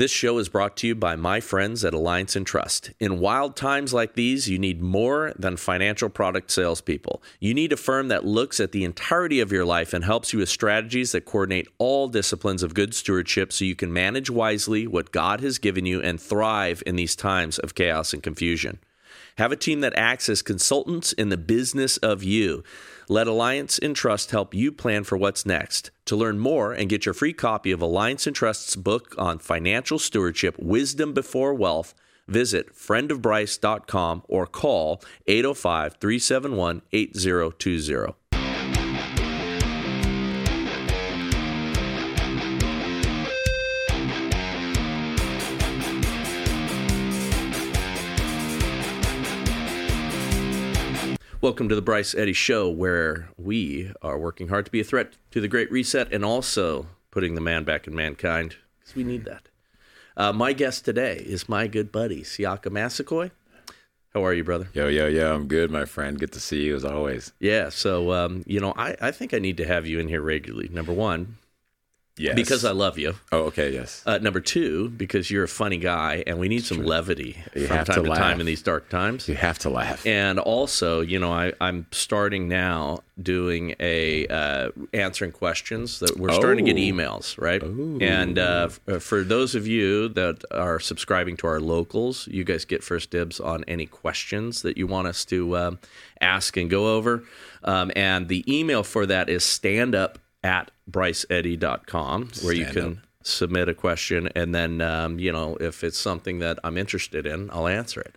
This show is brought to you by my friends at Alliance Entrust. In wild times like these, you need more than financial product salespeople. You need a firm that looks at the entirety of your life and helps you with strategies that coordinate all disciplines of good stewardship so you can manage wisely what God has given you and thrive in these times of chaos and confusion. Have a team that acts as consultants in the business of you. Let Alliance Entrust help you plan for what's next. To learn more and get your free copy of Alliance Entrust's book on financial stewardship, Wisdom Before Wealth, visit friendofbryce.com or call 805 371 8020. Welcome to the Bryce Eddy Show, where we are working hard to be a threat to the Great Reset and also putting the man back in mankind because we need that. Uh, my guest today is my good buddy, Siaka Massaquoi. How are you, brother? Yo, yo, yo, I'm good, my friend. Good to see you as always. Yeah, so, um, you know, I, I think I need to have you in here regularly. Number one, Yes. because I love you. Oh, okay, yes. Uh, number two, because you're a funny guy and we need some levity You from have time to to, time in these dark times. You have to laugh. And also, you know, I, I'm starting now doing a uh, answering questions that we're starting to get Oh. emails, right? And uh, f- uh, for those of you that are subscribing to our locals, you guys get first dibs on any questions that you want us to um, ask and go over. Um, and the email for that is stand up at bryceeddy.com, where you can up. submit a question. And then, um, you know, if it's something that I'm interested in, I'll answer it.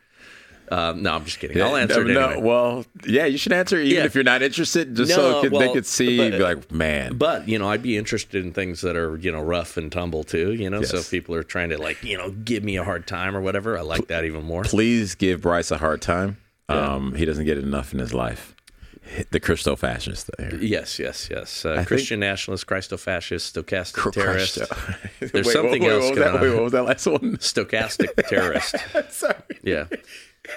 Um, no, I'm just kidding. I'll answer it no, anyway. well, yeah, you should answer even Yeah. if you're not interested, just No, so could, they could see, but- be like, man. But you know, I'd be interested in things that are you know rough and tumble too. You know, so if people are trying to like you know give me a hard time or whatever, I like that even more. please give Bryce a hard time. Um, he doesn't get enough in his life. The Christo fascist there. Yes, yes, yes. Uh, Christian nationalist, Christo-fascist, stochastic terrorist, There's Wait, something wait, else what was going that? Wait, on. what was that last one? stochastic terrorist. Sorry. Yeah.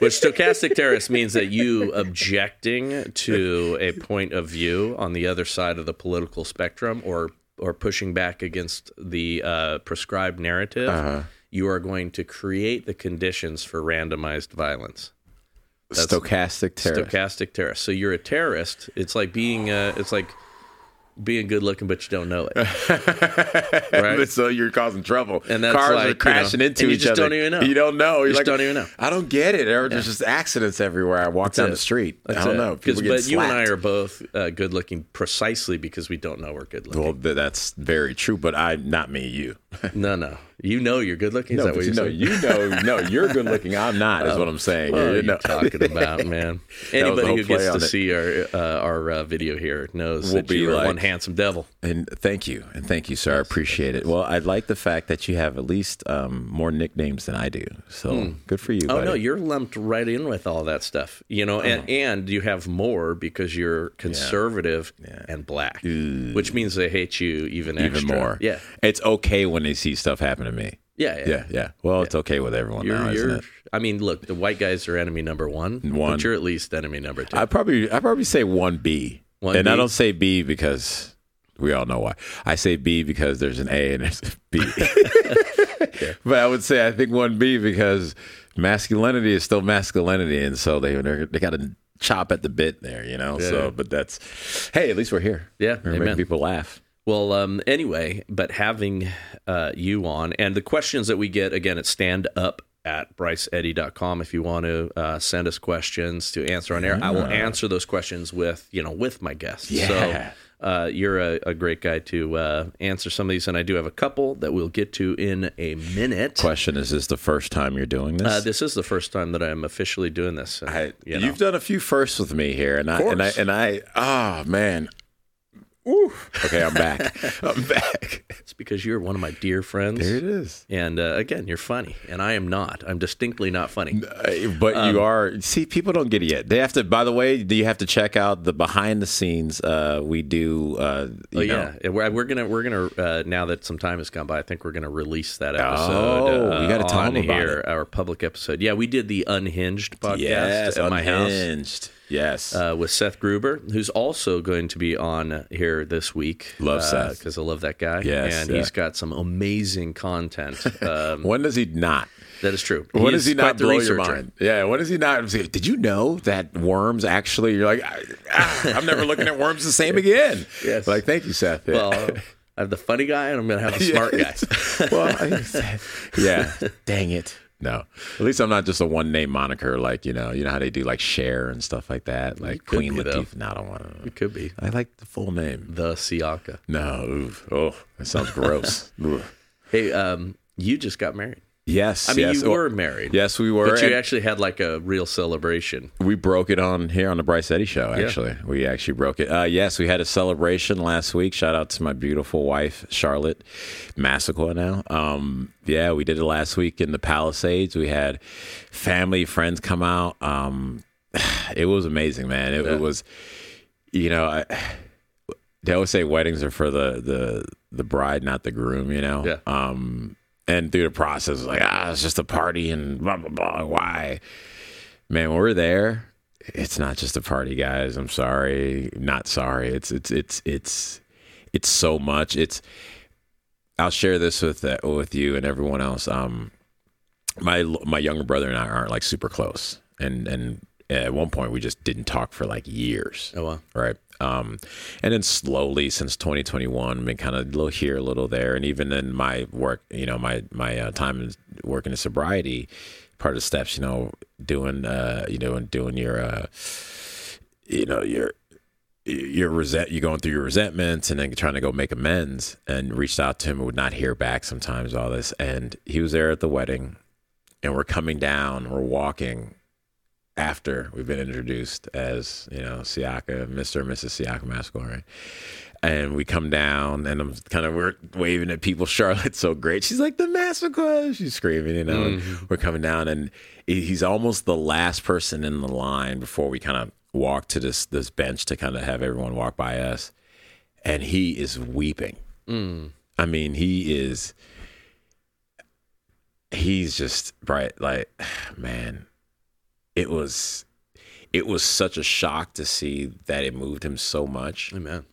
Which stochastic terrorist means that you objecting to a point of view on the other side of the political spectrum or or pushing back against the uh, prescribed narrative, Uh-huh. you are going to create the conditions for randomized violence. Stochastic terrorist. Stochastic terrorist. So you're a terrorist. It's like being uh, it's like being good looking but you don't know it. right? So you're causing trouble. And that's Cars like, are crashing know, into you each just other. don't even know. You don't know. You're just like, don't even know. I don't get it. There's just accidents everywhere. I walk down it. the street. I don't it. know. 'Cause- People get but you and I are both uh, good looking precisely because we don't know we're good looking. Well, that's very true, but I, not me, you. No, no. You know you're good looking. Is No, that what you you're know, saying? you know, no, you're good looking. I'm not. Is what I'm saying. What are You talking about, man? Anybody who gets to it. see our uh, our uh, video here knows we'll that be like- one handsome devil. And thank you, and thank you, sir. I appreciate it. Well, I like the fact that you have at least um, more nicknames than I do. So good for you. Oh buddy. no, you're lumped right in with all that stuff, you know, and Oh. and you have more because you're conservative and black, which means they hate you even even extra. more. Yeah, it's okay when they see stuff happen to me. yeah, yeah. Yeah, yeah. Well, it's okay with everyone You're, now, isn't it? I mean, look, the white guys are enemy number one, One. but you're at least enemy number two. I probably I probably say one B, One and I don't say B because we all know why. I say B because there's an A and there's a B. But I would say I think one B because masculinity is still masculinity, and so they they got to chop at the bit there, you know. Yeah. So, but that's hey, at least we're here. Yeah, we're amen. making people laugh. Well, um, anyway, but having uh, you on and the questions that we get again, it's stand up at bryceeddy.com if you want to uh, send us questions to answer on air. I will answer those questions with you know with my guests. Yeah. So uh, you're a, a great guy to uh, answer some of these, and I do have a couple that we'll get to in a minute. Question: Is this the first time you're doing this? Uh, this is the first time that I'm officially doing this. and, I, you know. You've done a few firsts with me here, and I and I and I. Oh man. Ooh. Okay, I'm back. I'm back. It's because you're one of my dear friends. There it is. And uh, again, you're funny, and I am not. I'm distinctly not funny. Uh, But Um, you are. See, people don't get it yet. They have to. By the way, do you have to check out the behind the scenes? Uh, we do. Uh, you Oh yeah, we're, we're gonna we're gonna uh, now that some time has gone by, I think we're gonna release that episode. Oh, gotta tell on them about here, our public episode. Yeah, we did the Unhinged podcast Yes, at my house. Yes. uh, with Seth Gruber, who's also going to be on here this week. Love Seth. because I love that guy. Yes, and yeah. he's got some amazing content. Um, when does he not? that is true. When does he not blow your mind? Yeah, when does he not? Did you know that worms actually? You're like, ah, I'm never looking at worms the same again. Yes. Like, thank you, Seth. Yeah. Well, I have the funny guy, and I'm going to have the smart guy. well, I, yeah. Dang it. No. At least I'm not just a one name moniker. Like you know, you know how they do like Cher and stuff like that. Like could Queen. Latifah. No, I don't want to. It could be I like the full name. the Siaka. No. oof. Oh, that sounds gross. Hey, um, you just got married. Yes. I mean, yes. you were married. Yes, we were. But you actually had like a real celebration. we broke it on here on the Bryce Eddy show. Actually, we actually broke it. Uh, yes, we had a celebration last week. Shout out to my beautiful wife Charlotte Massaquoi. Now, um, yeah, we did it last week in the Palisades. We had family, friends come out. Um, it was amazing, man. It, it was, you know, I, they always say weddings are for the the the bride, not the groom. You know, Yeah. um, and through the process, like ah, it's just a party and blah blah blah. Why, man? When we're there, it's not just a party, guys. I'm sorry, not sorry. It's it's it's it's it's so much. It's I'll share this with uh, with you and everyone else. Um, my my younger brother and I aren't like super close, and and at one point we just didn't talk for like years Oh wow. right? Um, and then slowly since 2021, been kind of a little here, a little there, and even in my work, you know, my my uh, time in working in sobriety, part of the steps, you know, doing, uh, you know, and doing your, uh, you know, your your resent you're going through your resentments and then trying to go make amends and reached out to him and would not hear back sometimes all this. And he was there at the wedding and we're coming down we're walking after we've been introduced as you know Siaka, Mr. and Mrs. Siaka Massaquoi, right? And we come down, and I'm kind of we're waving at people. Charlotte's so great; she's like the Mascor. She's screaming, you know. and mm-hmm. We're coming down, and he's almost the last person in the line before we kind of walk to this this bench to kind of have everyone walk by us, and he is weeping. Mm. I mean, he is. He's just bright, like man it was it was such a shock to see that it moved him so much Amen.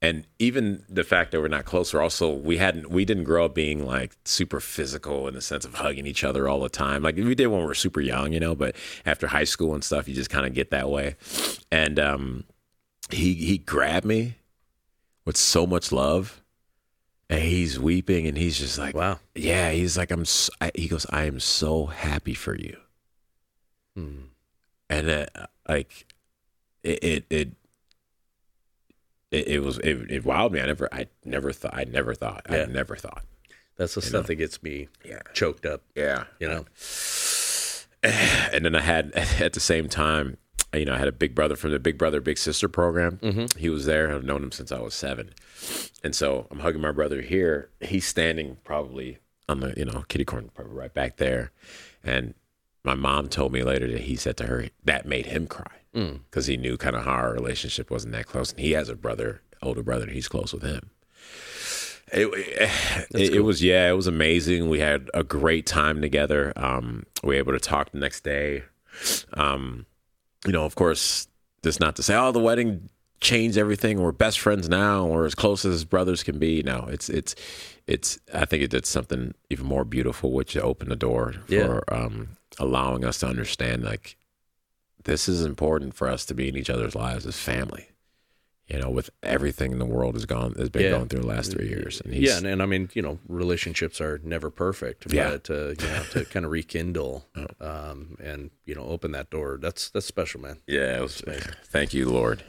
and even the fact that we're not closer, also we hadn't we didn't grow up being like super physical in the sense of hugging each other all the time like we did when we were super young you know but after high school and stuff you just kind of get that way and um he he grabbed me with so much love and he's weeping and he's just like Wow. yeah he's like i'm s I he goes i am so happy for you Hmm. and uh, like it it it it, it was it, it wowed me. I never I never thought I never thought Yeah. I never thought. That's the stuff that gets me Yeah. choked up. Yeah. You know. And then I had at the same time, you know, I had a big brother from the Big Brother Big Sister program. Mm-hmm. He was there. I've known him since I was seven, and so I'm hugging my brother here. He's standing probably on the you know kitty corner, probably right back there, and my mom told me later that he said to her that made him cry Mm. because he knew kind of how our relationship wasn't that close, and he has a brother, older brother, and he's close with him. It, it, it was yeah, it was amazing. We had a great time together. Um, we were able to talk the next day. Um, you know, of course, just not to say, oh, the wedding changed everything. We're best friends now. We're as close as brothers can be. No, it's it's it's. I think it did something even more beautiful, which opened the door for Yeah. um, allowing us to understand like this is important for us to be in each other's lives as family. You know, with everything in the world has gone has been Yeah. going through the last three years, and he's Yeah, and, and I mean, you know, relationships are never perfect, Yeah. but uh, you know, to kind of rekindle um, and you know, open that door. That's that's special, man. yeah, it was. Thank you, Lord.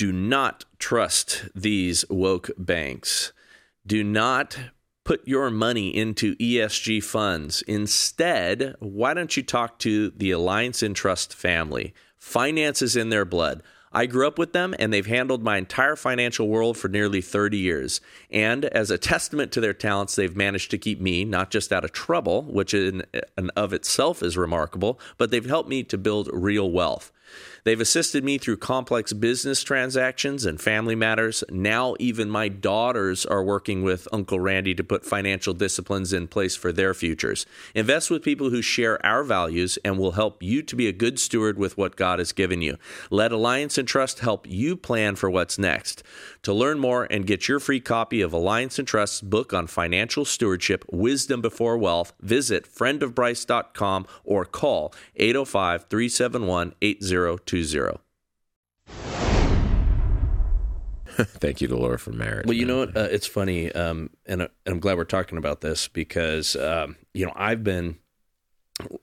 Do not trust these woke banks. Do not put your money into ESG funds. Instead, why don't you talk to the Alliance Entrust family? Finance is in their blood. I grew up with them and they've handled my entire financial world for nearly 30 years. And as a testament to their talents, they've managed to keep me not just out of trouble, which in and of itself is remarkable, but they've helped me to build real wealth. They've assisted me through complex business transactions and family matters. Now, even my daughters are working with Uncle Randy to put financial disciplines in place for their futures. Invest with people who share our values and will help you to be a good steward with what God has given you. Let Alliance and Trust help you plan for what's next. To learn more and get your free copy of Alliance Entrust's book on financial stewardship, Wisdom Before Wealth, visit friendofbryce.com or call 805 371 8020. Thank you to Laura for marriage. Well, you know what? Uh, it's funny, um, and, uh, and I'm glad we're talking about this because um, you know I've been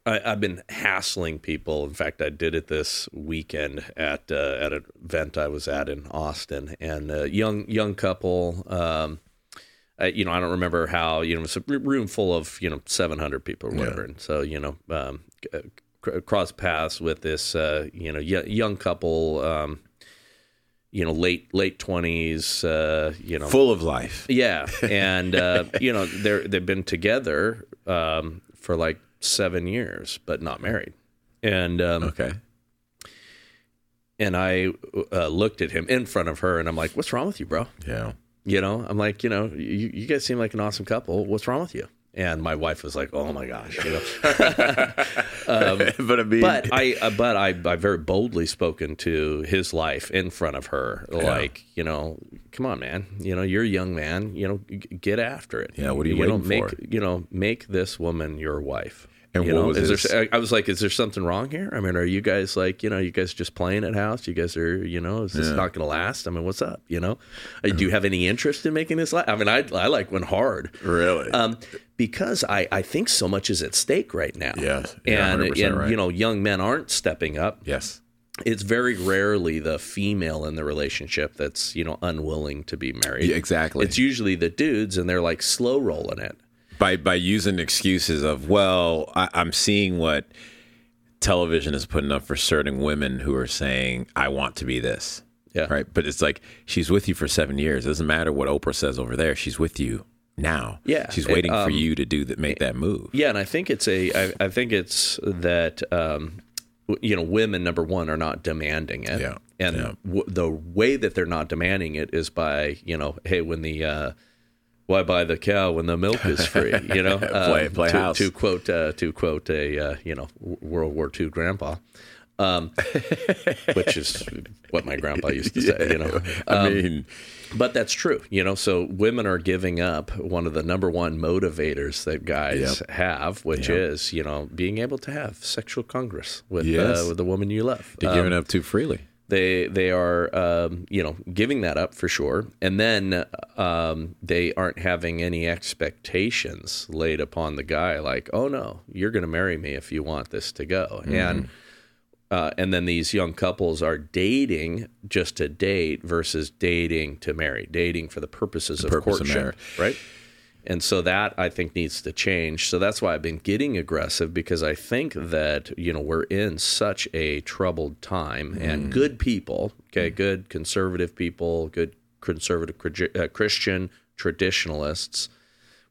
I, I've been hassling people. In fact, I did it this weekend at uh, at an event I was at in Austin, and a young young couple. Um, I, you know, I don't remember how. You know, it's a room full of you know 700 people or whatever, and so you know, um, c- cross paths with this uh, you know y- young couple. Um, you know, late late twenties. Uh, you know, full of life. yeah, and uh, you know they're they've been together um, for like seven years, but not married. And um, Okay. and I uh, looked at him in front of her, and I'm like, "What's wrong with you, bro?" Yeah. You know, I'm like, you know, you, you guys seem like an awesome couple. What's wrong with you? And my wife was like, "Oh my gosh," you know. but I mean, but I, uh, but I, I very boldly spoken to his life in front of her, like, you know, come on, man, you know, you're a young man, you know, g- get after it. Yeah, what are you know, waiting make, for? You know, make this woman your wife. And you know, is his- there, I was like, is there something wrong here? I mean, are you guys like, you know, you guys just playing at house? You guys are, you know, is this not going to last? I mean, what's up? You know, Uh, do you have any interest in making this last? I mean, I, I like went hard. really? Um, because I, I think so much is at stake right now. Yes. Yeah, and, and right. you know, young men aren't stepping up. yes. It's very rarely the female in the relationship that's you know unwilling to be married. Yeah, exactly. It's usually the dudes, and they're like slow rolling it. By by using excuses of well I, i'm seeing what television is putting up for certain women who are saying i want to be this Yeah. right but it's like she's with you for seven years it doesn't matter what oprah says over there she's with you now Yeah. she's waiting Um, for you to do that make that move Yeah, and I think it's a. I, I think it's that um, you know women number one are not demanding it. Yeah, and yeah. W- the way that they're not demanding it is by you know, hey, when the uh, why buy the cow when the milk is free? You know, Play- Um, play to, house. to quote uh, to quote a uh, you know World War II grandpa. Um, which is what my grandpa used to say, you know. i mean But that's true, you know. So women are giving up one of the number one motivators that guys have, which is you know being able to have sexual congress with Yes. uh, with the woman you love. you're giving up too freely They they are um, you know giving that up for sure, and then um, they aren't having any expectations laid upon the guy like, oh no, you're going to marry me if you want this to go, and uh, and then these young couples are dating just to date versus dating to marry, dating for the purposes of purpose courtship, marriage. right? And so that I think needs to change. So that's why I've been getting aggressive because I think that you know we're in such a troubled time, and good people, okay, good conservative people, good conservative uh, Christian traditionalists,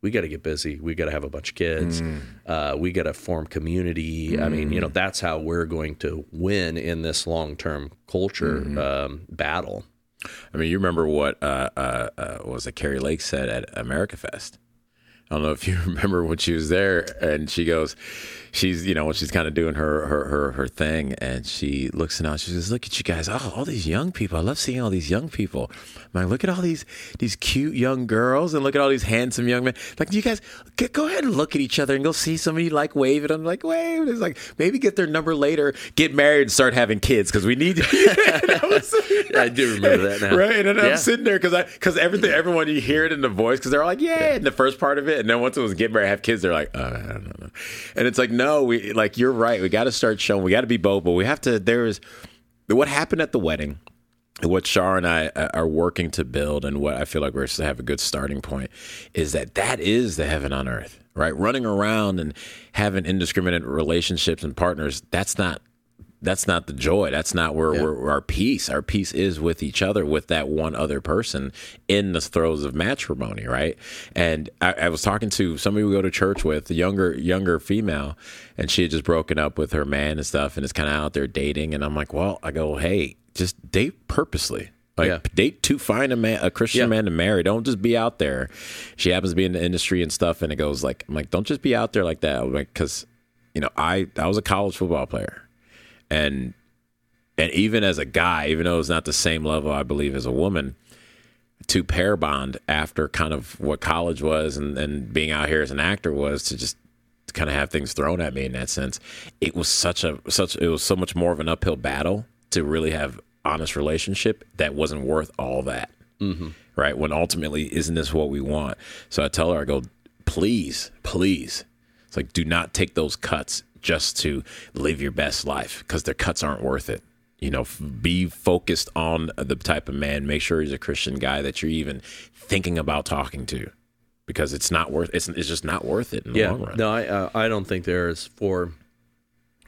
we got to get busy. We got to have a bunch of kids. Uh, we got to form community. I mean, you know, that's how we're going to win in this long term culture um, battle. I mean, you remember what uh, uh, uh, what was it? Kari Lake said at America Fest. I don't know if you remember when she was there, and she goes, she's you know she's kind of doing her her her her thing, and she looks around. She says, "Look at you guys! Oh, all these young people! I love seeing all these young people. I'm like, look at all these these cute young girls, and look at all these handsome young men. Like, you guys get, go ahead and look at each other, and go see somebody like wave, and I'm like, wave. And it's like maybe get their number later, get married, and start having kids because we need. I do remember that now. Right, and then Yeah. I'm sitting there because I because everything everyone you hear it in the voice because they're like yeah in the first part of it and then once it was get married have kids they're like uh, I don't know and it's like no we like you're right. We got to start showing we got to be bold but we have to there is what happened at the wedding what Shar and I uh, are working to build and what I feel like we're to have a good starting point is that that is the heaven on earth right? Running around and having indiscriminate relationships and partners that's not that's not the joy. That's not where, Yeah. where our peace. Our peace is with each other, with that one other person in the throes of matrimony, right? And I, I was talking to somebody we go to church with, a younger younger female, and she had just broken up with her man and stuff, and is kind of out there dating. And I'm like, well, I go, hey, just date purposely. Like Yeah. date to find a man, a Christian Yeah. man to marry. Don't just be out there. She happens to be in the industry and stuff, and it goes like, I'm like, don't just be out there like that. I'm like, because you know, I I was a college football player, and and even as a guy, even though it's not the same level, I believe as a woman, to pair bond after kind of what college was and and being out here as an actor was to just kind of have things thrown at me in that sense. It was such a such it was so much more of an uphill battle to really have honest relationship that wasn't worth all that. Mm-hmm. Right when ultimately, isn't this what we want? So I tell her, I go, please, please. It's like do not take those cuts just to live your best life because their cuts aren't worth it. You know, f- be focused on the type of man. Make sure he's a Christian guy that you're even thinking about talking to, because it's not worth. It's it's just not worth it in the Yeah, long run. no, I uh, I don't think there's for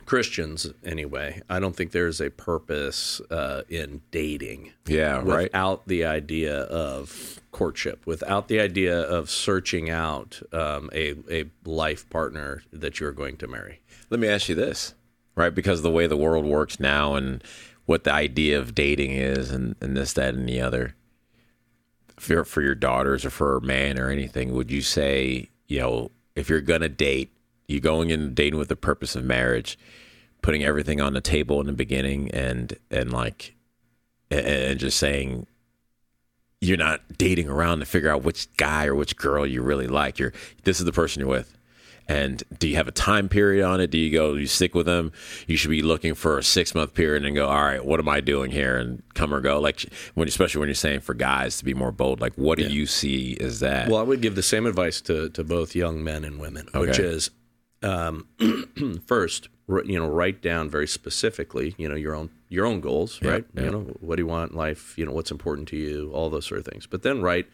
Christians anyway. I don't think there's a purpose uh, in dating Yeah, right. without the idea of courtship, without the idea of searching out um, a a life partner that you're going to marry. Let me ask you this, right? Because the way the world works now and what the idea of dating is and, and this, that, and the other, for, for your daughters or for a man or anything, would you say, you know, if you're going to date, you going in dating with the purpose of marriage, putting everything on the table in the beginning and, and like, and, and just saying, you're not dating around to figure out which guy or which girl you really like. You're, this is the person you're with. And do you have a time period on it? Do you go, you stick with them? You should be looking for a six month period and go, all right, what am I doing here? And come or go. Like, when, especially when you're saying for guys to be more bold, like, what do you see as that? Well, I would give the same advice to, to both young men and women, which is um, first, you know, write down very specifically, you know, your own your own goals, right? yeah. You know, what do you want in life? You know, what's important to you? All those sort of things. But then write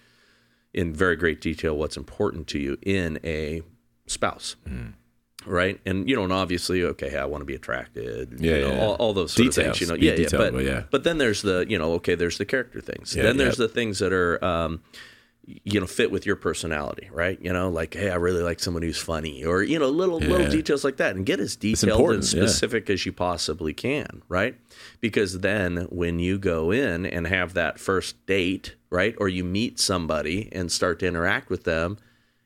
in very great detail what's important to you in a spouse. Hmm. Right, and you know, and obviously, okay, I want to be attracted. Yeah, you know, yeah. all, all those sort Details. of things. You know, yeah, yeah, detailed, but, but yeah. but then there's the, you know, okay, there's the character things. Yeah, then there's yeah. the things that are, um, you know, fit with your personality, right? You know, like, hey, I really like someone who's funny, or you know, little little details like that, and get as detailed and important, yeah. specific as you possibly can, right? Because then when you go in and have that first date, right, or you meet somebody and start to interact with them,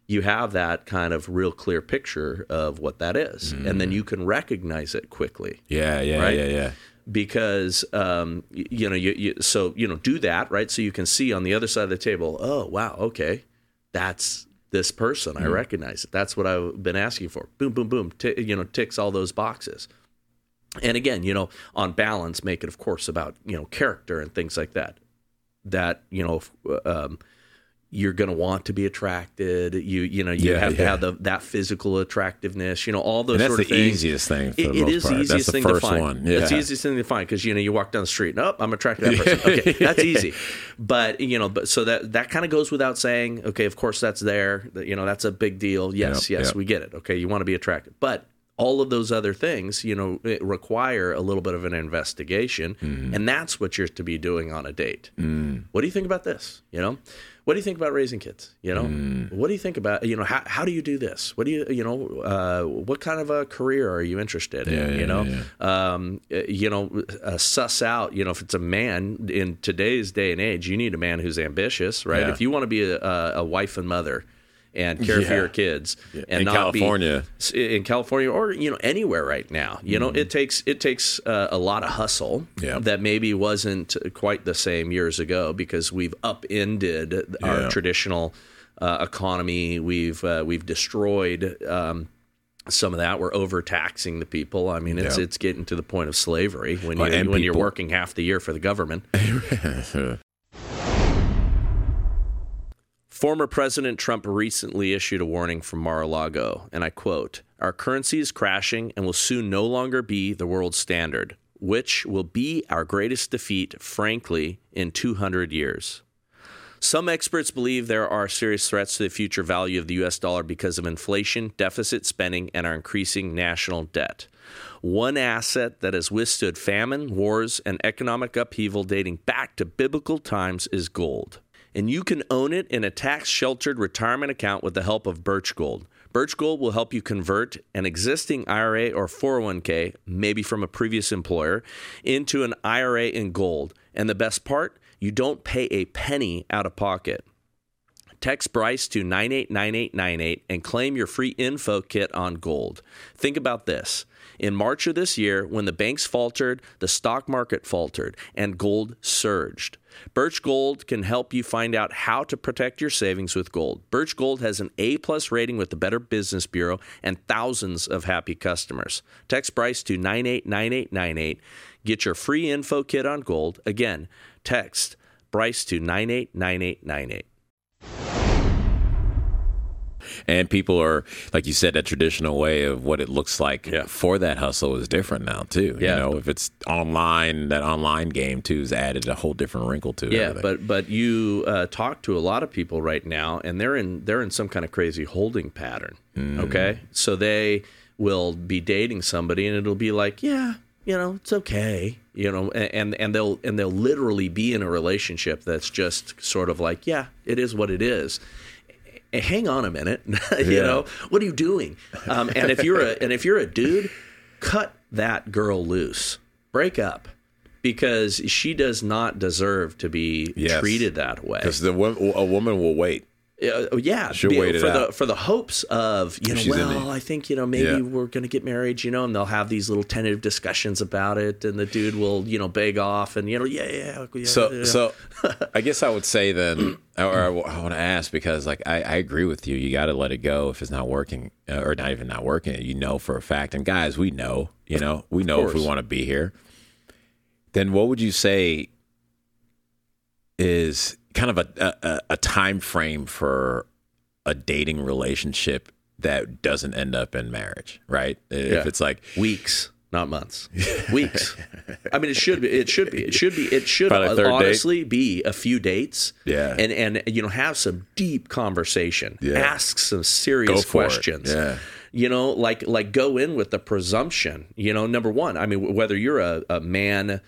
you have that kind of real clear picture of what that is, and Mm. then you can recognize it quickly yeah, yeah, right? yeah, yeah. Because um, you know you, you so you know do that right? So you can see on the other side of the table oh wow okay that's this person. Mm-hmm. I recognize it. That's what I've been asking for. Boom boom boom. Ti you know ticks all those boxes. And again you know on balance make it of course about you know character and things like that. That you know f- um, you're going to want to be attracted you you know you Yeah, have to have the, that physical attractiveness you know all those And that's sort the of things easiest thing for it, the it is part. the That's easiest the thing first to find. one. Yeah. It's the easiest thing to find because you know you walk down the street and oh, I'm attracted to that person. Okay, that's easy. But you know, but so that that kind of goes without saying. Okay, of course that's there. You know, that's a big deal. Yes, Yep, yes, yep. we get it. Okay, you want to be attracted, but all of those other things, you know, require a little bit of an investigation, Mm-hmm. and that's what you're to be doing on a date. Mm. What do you think about this? You know, what do you think about raising kids? You know, Mm. what do you think about you know how how do you do this? What do you you know uh, what kind of a career are you interested in? Yeah, yeah, you know, yeah, um, uh, you know, uh, suss out. You know, if it's a man in today's day and age, you need a man who's ambitious, right? If you want to be a, a, a wife and mother and care for your kids and In not California. be in California or you know anywhere right now, you know, it takes it takes uh, a lot of hustle Yeah. that maybe wasn't quite the same years ago because we've upended our traditional uh, economy. We've uh, we've destroyed. Um, some of that we're overtaxing the people. I mean, it's Yeah. it's getting to the point of slavery when you when you're working half the year for the government. Former President Trump recently issued a warning from Mar-a-Lago, and I quote, "Our currency is crashing and will soon no longer be the world standard, which will be our greatest defeat, frankly, in 200 years." Some experts believe there are serious threats to the future value of the US dollar because of inflation, deficit spending, and our increasing national debt. One asset that has withstood famine, wars, and economic upheaval dating back to biblical times is gold. And you can own it in a tax sheltered retirement account with the help of Birch Gold. Birch Gold will help you convert an existing IRA or 401k, maybe from a previous employer, into an IRA in gold. And the best part, you don't pay a penny out of pocket. Text Bryce to 989898 and claim your free info kit on gold. Think about this. In March of this year, when the banks faltered, the stock market faltered, and gold surged. Birch Gold can help you find out how to protect your savings with gold. Birch Gold has an A plus rating with the Better Business Bureau and thousands of happy customers. Text Bryce to 989898. Get your free info kit on gold. Again, text Bryce to 989898. And people are, like you said, that traditional way of what it looks like Yeah. for that hustle is different now too. Yeah. You know, if it's online, that online game too has added a whole different wrinkle to it. Yeah, everything. but but you uh, talk to a lot of people right now, and they're in they're in some kind of crazy holding pattern. Mm. Okay, so they will be dating somebody, and it'll be like, yeah, you know, it's okay, you know, and and they'll and they'll literally be in a relationship that's just sort of like, yeah, it is what it is. Hang on a minute, you Yeah. know, what are you doing? Um, and if you're a and if you're a dude, cut that girl loose, break up. Because she does not deserve to be Yes. treated that way. because the a woman will wait. Uh, yeah, She'll be- wait it for the for the hopes of you know. she's Well, I think you know maybe Yeah. we're going to get married, you know, and they'll have these little tentative discussions about it, and the dude will you know beg off, and you know, yeah, yeah, yeah. So, yeah. so I guess I would say then, or I, want to ask because, like, I, I agree with you. You got to let it go if it's not working, uh, or not even not working. You know for a fact, and guys, we know, you know, we know if we want to be here. Then what would you say is kind of a, a a time frame for a dating relationship that doesn't end up in marriage, right? If Yeah. it's like weeks, not months. Weeks. I mean, it should be. It should be. It should be. It should third date. honestly be a few dates. Yeah. And and you know have some deep conversation. Yeah. Ask some serious for it. questions. Yeah. You know, like like go in with the presumption. You know, number one. I mean, whether you're a, a man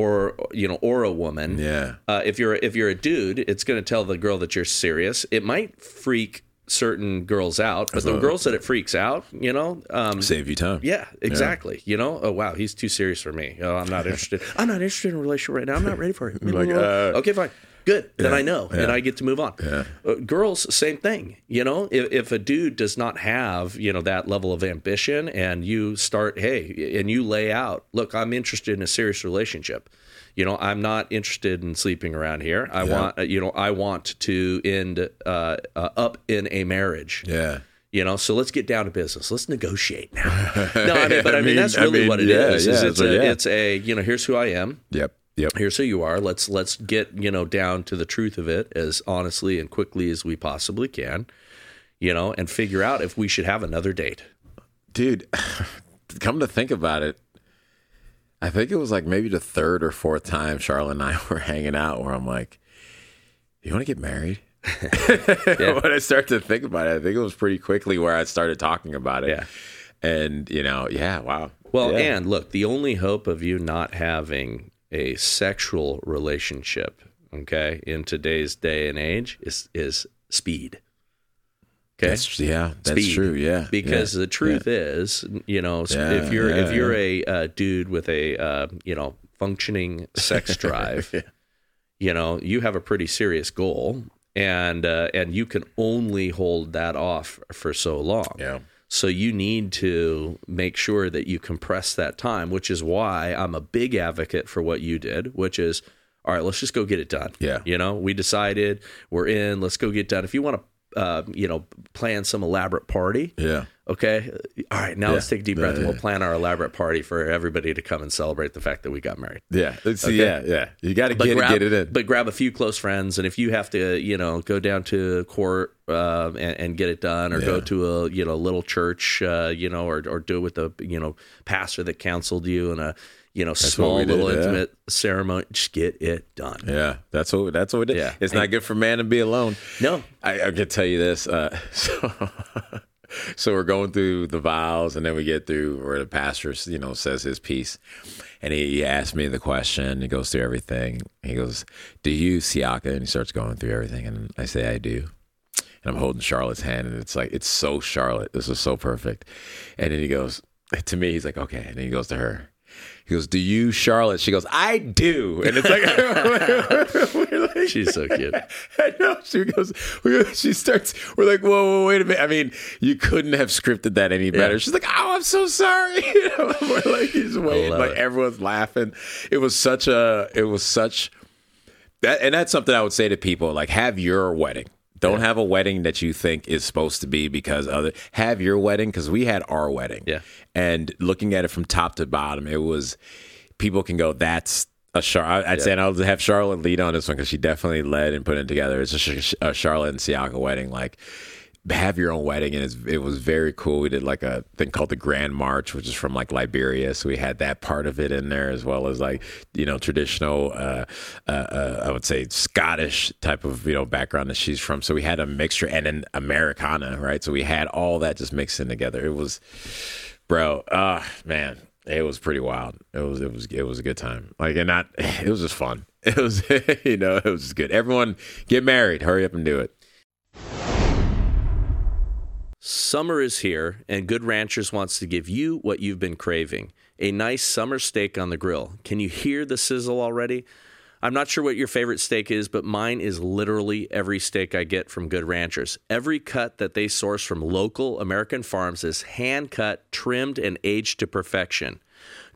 or you know or a woman. yeah, Uh, if you're if you're a dude, it's going to tell the girl that you're serious. It might freak certain girls out, but the girls that it freaks out, you know, um, save you time. yeah, exactly. You know, oh wow, he's too serious for me. Oh, I'm not interested. I'm not interested in a relationship right now. I'm not ready for it. Like, uh, okay, fine, good. Then I know, and. I get to move on. Yeah. Uh, girls, same thing. You know, if, if a dude does not have you know that level of ambition, and you start, hey, and you lay out, look, I'm interested in a serious relationship. You know, I'm not interested in sleeping around here. I want, you know, I want to end uh, uh, up in a marriage. Yeah. You know, so let's get down to business. Let's negotiate now. no, I mean, but I I mean, mean- that's I really mean, what it yeah, is. is yeah, it's so a, yeah. it's a, you know, here's who I am. Yep. Yep. Here's who you are. Let's let's get you know down to the truth of it as honestly and quickly as we possibly can. You know, and figure out if we should have another date. dude come to think about it i think it was like maybe the third or fourth time charlotte and i were hanging out where i'm like you want to get married when i start to think about it i think it was pretty quickly where i started talking about it Yeah. and you know yeah wow Well, Yeah. and look, the only hope of you not having a sexual relationship, okay, in today's day and age is is speed. Okay. that's, yeah that's Speed. true yeah because yeah. the truth is, you know, Yeah, if you're if you're a uh, dude with a uh, you know functioning sex drive, you know, you have a pretty serious goal, and uh, and you can only hold that off for so long. yeah So you need to make sure that you compress that time, which is why I'm a big advocate for what you did, which is all right, let's just go get it done. Yeah. You know, we decided we're in, let's go get done. If you want to uh, you know, plan some elaborate party, yeah. Okay, all right, now let's take a deep breath Yeah, and we'll yeah. plan our elaborate party for everybody to come and celebrate the fact that we got married. yeah. It's, yeah yeah. You got to get grab, it get it in. but grab a few close friends, and if you have to, you know, go down to court um, and, and get it done, or go to a you know little church, uh, you know, or or do it with the you know pastor that counseled you and a you know, what small did, little yeah. intimate ceremony. Just get it done. Yeah, that's what that's what we did. Yeah. It's not good for man to be alone. No. I, I can tell you this. Uh, so, so we're going through the vows, and then we get through where the pastor, you know, says his piece, and he, he asked me the question. He goes through everything. He goes, "Do you Siaka?" And he starts going through everything, and I say, "I do." And I'm holding Charlotte's hand, and it's like it's so Charlotte. This is so perfect. And then he goes to me. He's like, "Okay," and then he goes to her. He goes, "Do you, Charlotte?" She goes, "I do." And it's like, like She's so cute. I know. She goes, she starts, we're like, whoa, whoa, wait a minute. I mean, you couldn't have scripted that any better. Yeah. She's like, oh, I'm so sorry. You know, we're like, he's waiting. Like, it. everyone's laughing. It was such a, it was such, that, and that's something I would say to people like, have your wedding. Don't have a wedding that you think is supposed to be because other, have your wedding because we had our wedding. Yeah. And looking at it from top to bottom, it was, people can go, that's, a Char- I'd say, and I'll have Charlotte lead on this one because she definitely led and put it together. It's a, a Charlotte and Siaka wedding. Like, have your own wedding, and it was very cool. We did like a thing called the Grand March, which is from like Liberia, so we had that part of it in there as well as like you know traditional, uh, uh, uh, I would say Scottish type of you know background that she's from. So we had a mixture and an Americana, right? So we had all that just mixed in together. It was, bro, ah man, it was pretty wild. It was it was it was a good time. Like and not it was just fun. It was you know it was just good. Everyone get married. Hurry up and do it. Summer is here, and Good Ranchers wants to give you what you've been craving a nice summer steak on the grill. Can you hear the sizzle already? I'm not sure what your favorite steak is, but mine is literally every steak I get from Good Ranchers. Every cut that they source from local American farms is hand cut, trimmed, and aged to perfection.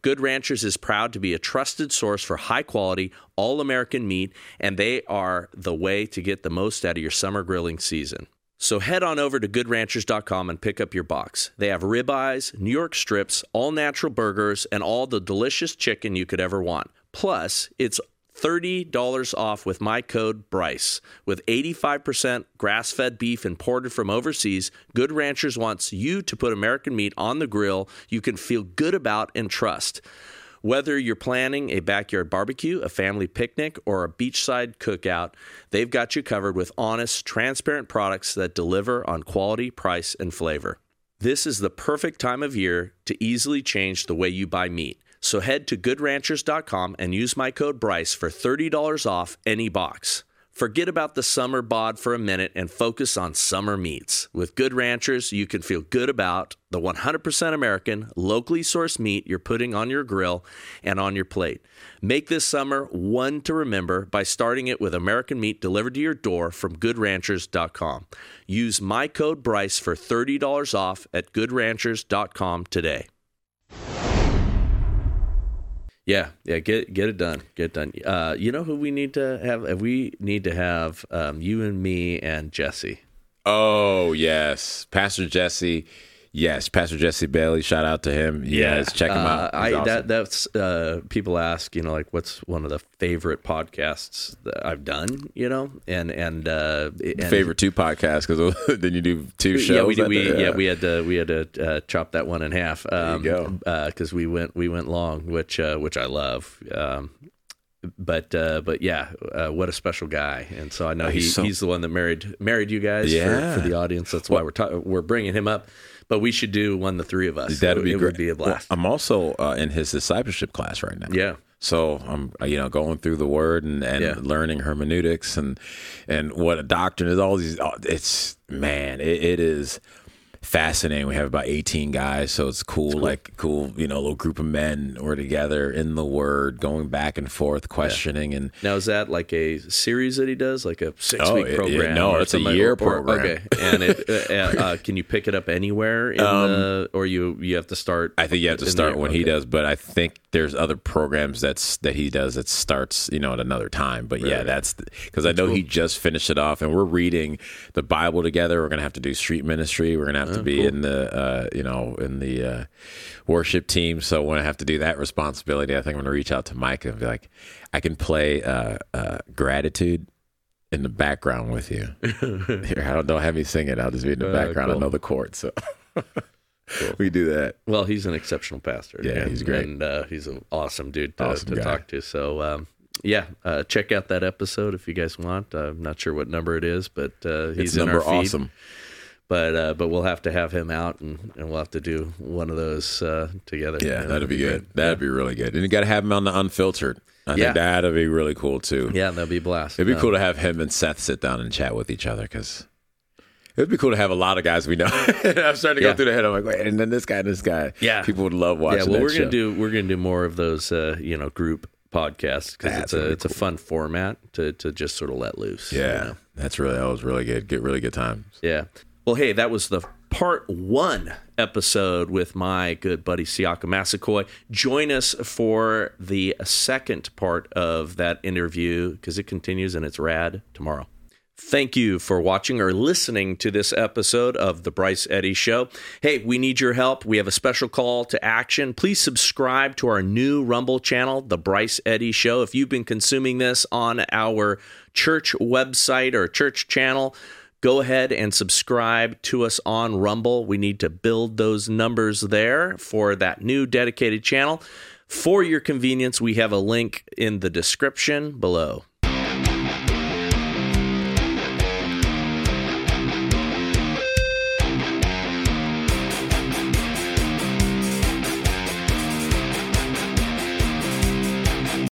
Good Ranchers is proud to be a trusted source for high quality, all American meat, and they are the way to get the most out of your summer grilling season. So head on over to goodranchers.com and pick up your box. They have ribeyes, New York strips, all natural burgers, and all the delicious chicken you could ever want. Plus, it's $30 off with my code BRYCE. With 85% grass fed beef imported from overseas, Good Ranchers wants you to put American meat on the grill you can feel good about and trust. Whether you're planning a backyard barbecue, a family picnic, or a beachside cookout, they've got you covered with honest, transparent products that deliver on quality, price, and flavor. This is the perfect time of year to easily change the way you buy meat. So head to goodranchers.com and use my code BRYCE for $30 off any box. Forget about the summer bod for a minute and focus on summer meats. With Good Ranchers, you can feel good about the 100% American, locally sourced meat you're putting on your grill and on your plate. Make this summer one to remember by starting it with American meat delivered to your door from goodranchers.com. Use my code BRYCE for $30 off at goodranchers.com today. Yeah, yeah, get get it done, get it done. Uh, you know who we need to have? uh, We need to have um, you and me and Jesse. Oh yes, Pastor Jesse. Yes, Pastor Jesse Bailey. Shout out to him. Yes, check him Uh, out. He's I awesome. that that's uh, people ask, you know, like what's one of the favorite podcasts that I've done, you know, and and, uh, and favorite two podcasts because then you do two shows. Yeah, we, did, we day? yeah. we had to we had to uh, chop that one in half. Um, because we went we went long, which uh, which I love. Um, but uh, but yeah, uh, what a special guy, and so I know he, he's he's, so- the one that married married you guys Yeah. for, for the audience. That's why we're ta- we're bringing him up. But we should do one the three of us. That'd be it great. would be a blast. Well, I'm also uh, in his discipleship class right now. yeah, So I'm, uh, you know, going through the word and, and Yeah. learning hermeneutics and and what a doctrine is. All these, oh, it's man, it, it is fascinating. We have about 18 guys, so it's cool, Like cool, you know, little group of men. We're together in the word, going back and forth, questioning, and Now is that like a series that he does, like a six Oh, week yeah, program? no, it's a year Or- or- program. Okay, and it, uh, uh, can you pick it up anywhere in the, or you you have to start? Um, I think you have to start when he does, but I think there's other programs that's that he does that starts, you know, at another time. But yeah, that's because I know he just finished it off, and we're reading the Bible together. We're gonna have to do street ministry. We're gonna have Oh, to be in the, uh, you know, in the uh, worship team. So when I have to do that responsibility, I think I'm gonna reach out to Mike and be like, I can play uh, uh, gratitude. In the background with you. Here, I don't, don't have me sing it. I'll just be in the Uh, background. I know the chords. So we do that. Well, he's an exceptional pastor. Yeah, and, he's great. and uh, he's an awesome dude to, Awesome to talk to. So, um, yeah, uh, check out that episode if you guys want. I'm not sure what number it is, but uh, he's It's in number awesome. But uh, but we'll have to have him out, and, and we'll have to do one of those uh, together. Yeah, You know, that'd be good. That'd be really good. And you got to have him on the unfiltered. I Yeah. think that'd be really cool too. Yeah, that'd be a blast. It'd be Uh, cool to have him and Seth sit down and chat with each other because it'd be cool to have a lot of guys we know. I'm starting to Yeah. go through the head. I'm like, wait, and then this guy, and this guy. Yeah. people would love watching. Yeah, well, that we're show. gonna do we're gonna do more of those, uh, you know, group podcasts because it's a it's a fun format to to just sort of let loose. you Yeah, know? that's really that was really good. Get really good times. Yeah. Well, hey, that was the part one episode with my good buddy Siaka Massaquoi. Join us for the second part of that interview because it continues and it's rad tomorrow. Thank you for watching or listening to this episode of The Bryce Eddy Show. Hey, we need your help. We have a special call to action. Please subscribe to our new Rumble channel, The Bryce Eddy Show. If you've been consuming this on our church website or church channel, go ahead and subscribe to us on Rumble. We need to build those numbers there for that new dedicated channel. For your convenience, we have a link in the description below.